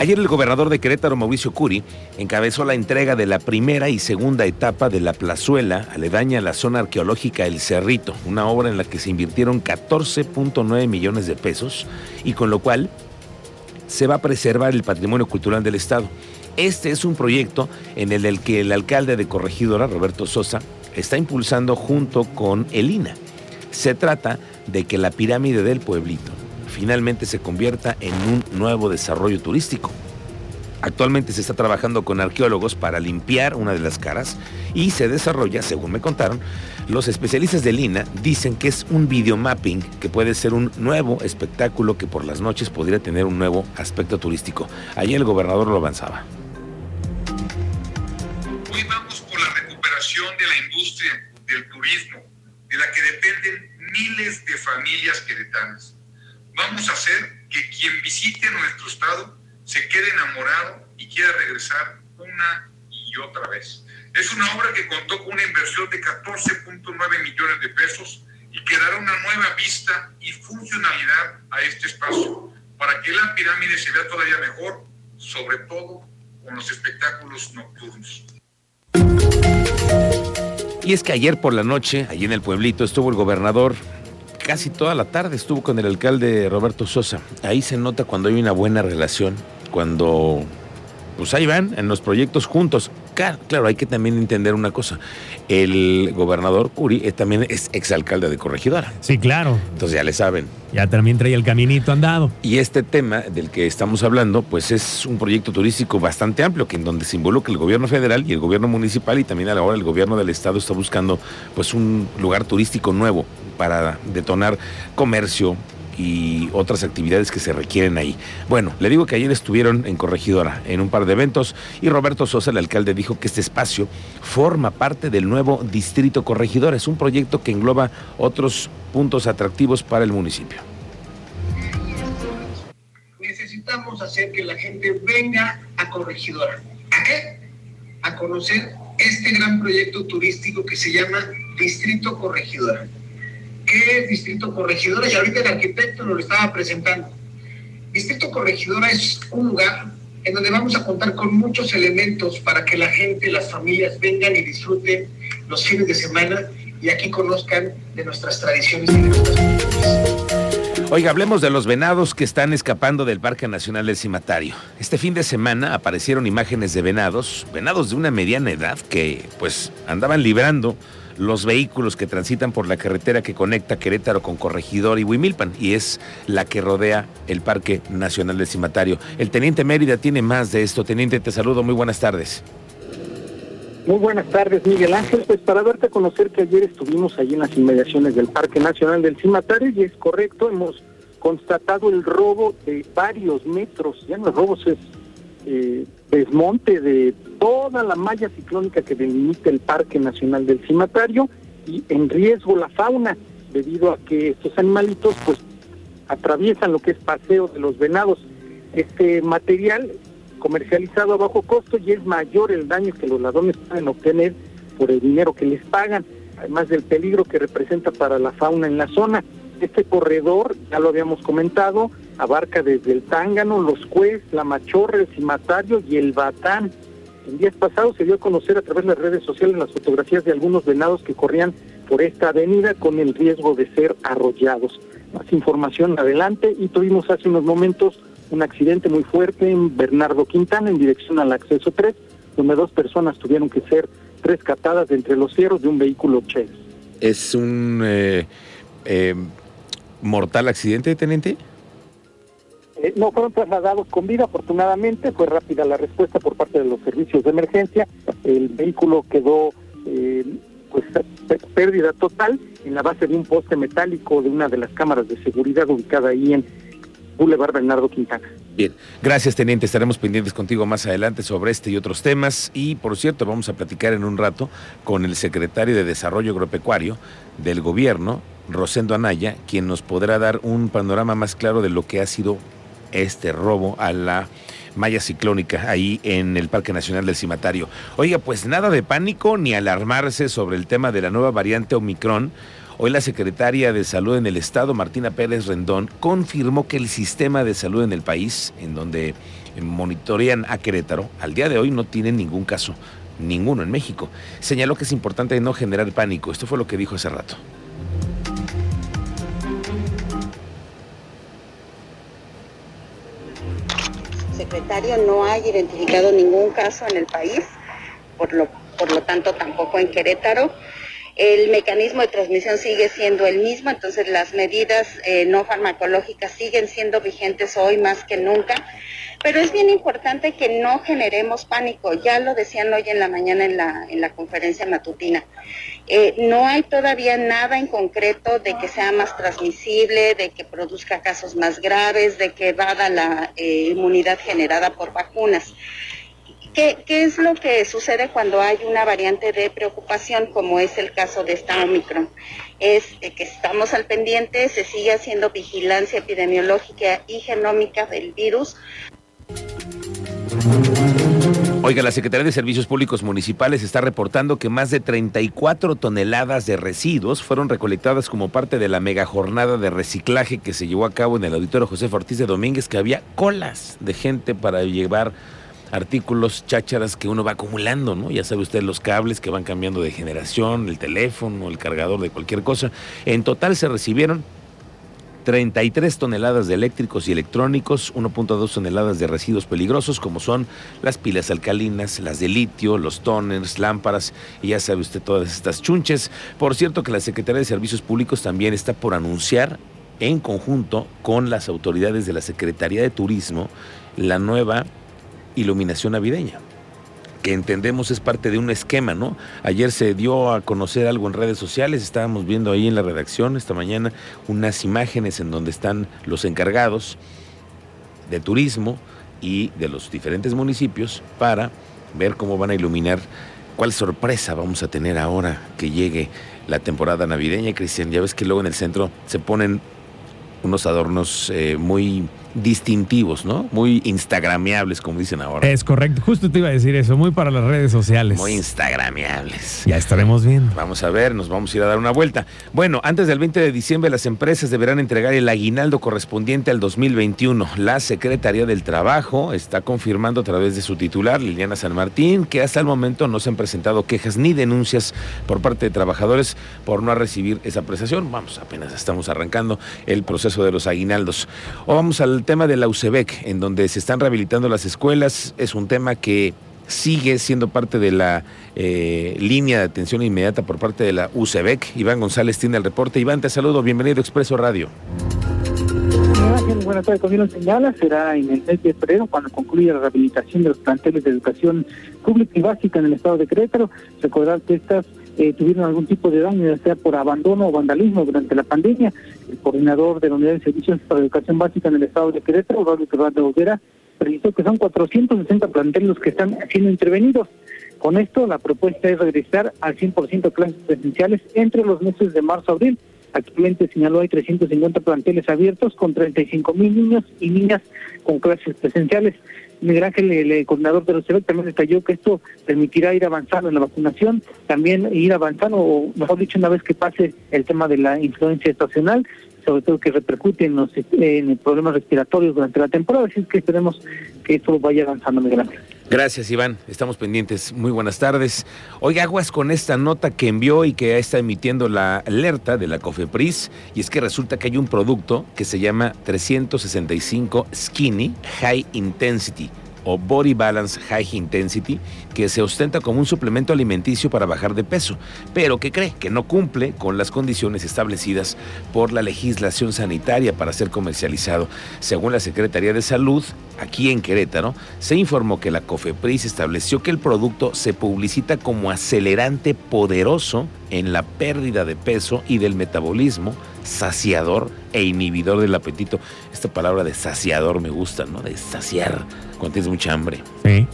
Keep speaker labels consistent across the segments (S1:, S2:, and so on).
S1: Ayer el gobernador de Querétaro, Mauricio Curi, encabezó la entrega de la primera y segunda etapa de la plazuela aledaña a la zona arqueológica El Cerrito, una obra en la que se invirtieron 14.9 millones de pesos y con lo cual se va a preservar el patrimonio cultural del Estado. Este es un proyecto en el que el alcalde de Corregidora, Roberto Sosa, está impulsando junto con el INA. Se trata de que la pirámide del pueblito finalmente se convierta en un nuevo desarrollo turístico. Actualmente se está trabajando con arqueólogos para limpiar una de las caras y se desarrolla, según me contaron, los especialistas de Lina dicen que es un videomapping que puede ser un nuevo espectáculo que por las noches podría tener un nuevo aspecto turístico. Allí el gobernador lo avanzaba.
S2: Hoy vamos por la recuperación de la industria del turismo, de la que dependen miles de familias queretanas. Vamos a hacer que quien visite nuestro estado se quede enamorado y quiera regresar una y otra vez. Es una obra que contó con una inversión de 14.9 millones de pesos y que dará una nueva vista y funcionalidad a este espacio para que la pirámide se vea todavía mejor, sobre todo con los espectáculos nocturnos.
S1: Y es que ayer por la noche, allí en el pueblito, estuvo el gobernador casi toda la tarde estuvo con el alcalde Roberto Sosa. Ahí se nota cuando hay una buena relación, cuando pues ahí van en los proyectos juntos. Claro, hay que también entender una cosa. El gobernador Curi eh, también es exalcalde de Corregidora.
S3: Sí, claro.
S1: Entonces ya le saben.
S3: Ya también trae el caminito andado.
S1: Y este tema del que estamos hablando, pues es un proyecto turístico bastante amplio, que en donde se involucra el gobierno federal y el gobierno municipal y también ahora el gobierno del estado está buscando pues un lugar turístico nuevo para detonar comercio, y otras actividades que se requieren ahí. Bueno, le digo que ayer estuvieron en Corregidora en un par de eventos y Roberto Sosa, el alcalde, dijo que este espacio forma parte del nuevo Distrito Corregidora. Es un proyecto que engloba otros puntos atractivos para el municipio.
S4: Necesitamos hacer que la gente venga a Corregidora. ¿A qué? A conocer este gran proyecto turístico que se llama Distrito Corregidora ¿Qué es Distrito Corregidora? Y ahorita el arquitecto nos lo estaba presentando. Distrito Corregidora es un lugar en donde vamos a contar con muchos elementos para que la gente, las familias vengan y disfruten los fines de semana y aquí conozcan de nuestras tradiciones y de nuestras culturas.
S1: Oiga, hablemos de los venados que están escapando del Parque Nacional del Cimatario. Este fin de semana aparecieron imágenes de venados, venados de una mediana edad que pues andaban librando los vehículos que transitan por la carretera que conecta Querétaro con Corregidor y Huimilpan, y es la que rodea el Parque Nacional del Cimatario. El Teniente Mérida tiene más de esto. Teniente, te saludo, muy buenas tardes.
S5: Muy buenas tardes, Miguel Ángel. Pues para darte a conocer que ayer estuvimos allí en las inmediaciones del Parque Nacional del Cimatario, y es correcto, hemos constatado el robo de varios metros, ya no es robo, es eh, desmonte de toda la malla ciclónica que delimita el Parque Nacional del Cimatario y en riesgo la fauna debido a que estos animalitos pues atraviesan lo que es paseo de los venados. Este material comercializado a bajo costo y es mayor el daño que los ladrones pueden obtener por el dinero que les pagan, además del peligro que representa para la fauna en la zona. Este corredor, ya lo habíamos comentado, abarca desde el Tángano, los Cues, la Machorra, el Cimatario y el Batán. En días pasados se dio a conocer a través de las redes sociales las fotografías de algunos venados que corrían por esta avenida con el riesgo de ser arrollados. Más información adelante y tuvimos hace unos momentos un accidente muy fuerte en Bernardo Quintana en dirección al acceso 3, donde dos personas tuvieron que ser rescatadas de entre los cierros de un vehículo Chevy.
S1: ¿Es un eh, eh, mortal accidente, teniente?
S5: Eh, no fueron trasladados con vida, afortunadamente, fue rápida la respuesta por parte de los servicios de emergencia, el vehículo quedó eh, pues pérdida total en la base de un poste metálico de una de las cámaras de seguridad ubicada ahí en Boulevard Bernardo Quintana.
S1: Bien, gracias teniente, estaremos pendientes contigo más adelante sobre este y otros temas y por cierto vamos a platicar en un rato con el secretario de Desarrollo Agropecuario del gobierno, Rosendo Anaya, quien nos podrá dar un panorama más claro de lo que ha sido este robo a la malla ciclónica ahí en el Parque Nacional del Cimatario. Oiga, pues nada de pánico ni alarmarse sobre el tema de la nueva variante Omicron Hoy la secretaria de Salud en el Estado, Martina Pérez Rendón, confirmó que el sistema de salud en el país, en donde monitorean a Querétaro, al día de hoy no tiene ningún caso, ninguno en México. Señaló que es importante no generar pánico. Esto fue lo que dijo hace rato.
S6: Secretario, no ha identificado ningún caso en el país, por lo, por lo tanto tampoco en Querétaro el mecanismo de transmisión sigue siendo el mismo, entonces las medidas eh, no farmacológicas siguen siendo vigentes hoy más que nunca. Pero es bien importante que no generemos pánico, ya lo decían hoy en la mañana en la, en la conferencia matutina. Eh, no hay todavía nada en concreto de que sea más transmisible, de que produzca casos más graves, de que vada la eh, inmunidad generada por vacunas. ¿Qué, es lo que sucede cuando hay una variante de preocupación, como es el caso de esta Omicron? Es que estamos al pendiente, se sigue haciendo vigilancia epidemiológica y genómica del virus.
S1: Oiga, la Secretaría de Servicios Públicos Municipales está reportando que más de 34 toneladas de residuos fueron recolectadas como parte de la mega jornada de reciclaje que se llevó a cabo en el auditorio José Ortiz de Domínguez, que había colas de gente para llevar artículos, chácharas que uno va acumulando, ¿no? Ya sabe usted los cables que van cambiando de generación, el teléfono, el cargador de cualquier cosa. En total se recibieron 33 toneladas de eléctricos y electrónicos, 1.2 toneladas de residuos peligrosos como son las pilas alcalinas, las de litio, los toners, lámparas y ya sabe usted todas estas chunches. Por cierto que la Secretaría de Servicios Públicos también está por anunciar en conjunto con las autoridades de la Secretaría de Turismo la nueva iluminación navideña que entendemos es parte de un esquema, ¿no? Ayer se dio a conocer algo en redes sociales, estábamos viendo ahí en la redacción esta mañana unas imágenes en donde están los encargados de turismo y de los diferentes municipios para ver cómo van a iluminar, cuál sorpresa vamos a tener ahora que llegue la temporada navideña, Cristian. Ya ves que luego en el centro se ponen unos adornos eh, muy distintivos, ¿no? Muy instagrameables, como dicen ahora.
S3: Es correcto, justo te iba a decir eso, muy para las redes sociales.
S1: Muy instagrameables.
S3: Ya estaremos viendo.
S1: Vamos a ver, nos vamos a ir a dar una vuelta. Bueno, antes del 20 de diciembre las empresas deberán entregar el aguinaldo correspondiente al 2021. La Secretaría del Trabajo está confirmando a través de su titular, Liliana San Martín, que hasta el momento no se han presentado quejas ni denuncias por parte de trabajadores por no recibir esa prestación. Vamos, apenas estamos arrancando el proceso de los aguinaldos. O vamos al tema de la UCEBEC, en donde se están rehabilitando las escuelas, es un tema que sigue siendo parte de la eh, línea de atención inmediata por parte de la UCEBEC. Iván González tiene el reporte. Iván, te saludo. Bienvenido a Expreso Radio.
S7: Buenas tardes, como bien señala, será en el mes de febrero cuando concluya la rehabilitación de los planteles de educación pública y básica en el estado de Querétaro. Recordar que estas eh, tuvieron algún tipo de daño, ya sea por abandono o vandalismo durante la pandemia. El coordinador de la Unidad de Servicios para Educación Básica en el Estado de Querétaro, Raúl de Olvera, precisó que son 460 planteles que están siendo intervenidos. Con esto, la propuesta es regresar al 100% clases presenciales entre los meses de marzo a abril. Actualmente señaló hay 350 planteles abiertos con 35 mil niños y niñas con clases presenciales. Miguel Ángel, el, coordinador de los CEBEC, también detalló que esto permitirá ir avanzando en la vacunación, también ir avanzando, o mejor dicho, una vez que pase el tema de la influencia estacional, sobre todo que repercute en los problemas respiratorios durante la temporada, así que esperemos que esto vaya avanzando, Miguel Ángel.
S1: Gracias, Iván. Estamos pendientes. Muy buenas tardes. Oiga, aguas con esta nota que envió y que está emitiendo la alerta de la COFEPRIS. Y es que resulta que hay un producto que se llama 365 Skinny High Intensity o Body Balance High Intensity, que se ostenta como un suplemento alimenticio para bajar de peso, pero que cree que no cumple con las condiciones establecidas por la legislación sanitaria para ser comercializado. Según la Secretaría de Salud, aquí en Querétaro, se informó que la COFEPRIS estableció que el producto se publicita como acelerante poderoso en la pérdida de peso y del metabolismo, saciador e inhibidor del apetito. Esta palabra de saciador me gusta, ¿no? De saciar cuando tienes mucha hambre.
S3: Sí.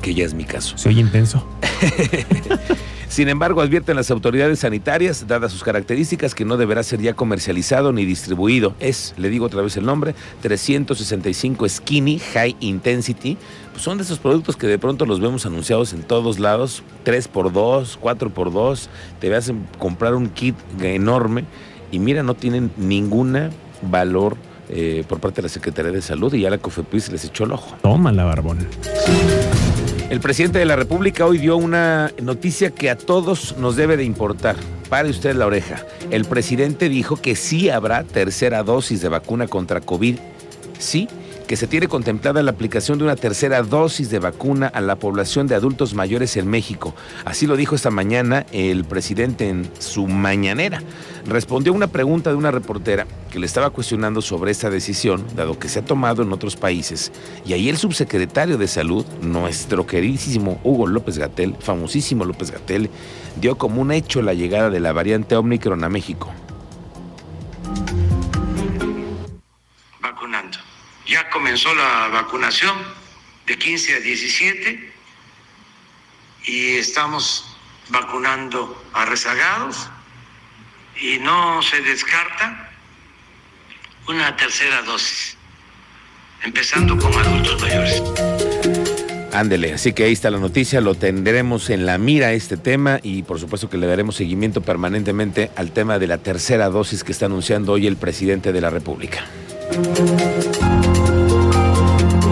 S1: Que ya es mi caso.
S3: Soy intenso.
S1: Sin embargo, advierten las autoridades sanitarias, dadas sus características, que no deberá ser ya comercializado ni distribuido. Es, le digo otra vez el nombre, 365 Skinny High Intensity. Pues son de esos productos que de pronto los vemos anunciados en todos lados, 3x2, 4x2, te hacen comprar un kit enorme y mira, no tienen ninguna valor eh, por parte de la Secretaría de Salud y ya la COFEPRIS les echó el ojo.
S3: Toma la barbón.
S1: El presidente de la República hoy dio una noticia que a todos nos debe de importar. Pare usted la oreja. El presidente dijo que sí habrá tercera dosis de vacuna contra COVID. Sí, que se tiene contemplada la aplicación de una tercera dosis de vacuna a la población de adultos mayores en México. Así lo dijo esta mañana el presidente en su mañanera. Respondió a una pregunta de una reportera que le estaba cuestionando sobre esta decisión, dado que se ha tomado en otros países. Y ahí el subsecretario de Salud, nuestro queridísimo Hugo López Gatel, famosísimo López Gatel, dio como un hecho la llegada de la variante Omicron a México.
S8: Comenzó la vacunación de 15 a 17 y estamos vacunando a rezagados y no se descarta una tercera dosis, empezando con adultos mayores.
S1: Ándele, así que ahí está la noticia, lo tendremos en la mira este tema y por supuesto que le daremos seguimiento permanentemente al tema de la tercera dosis que está anunciando hoy el presidente de la República.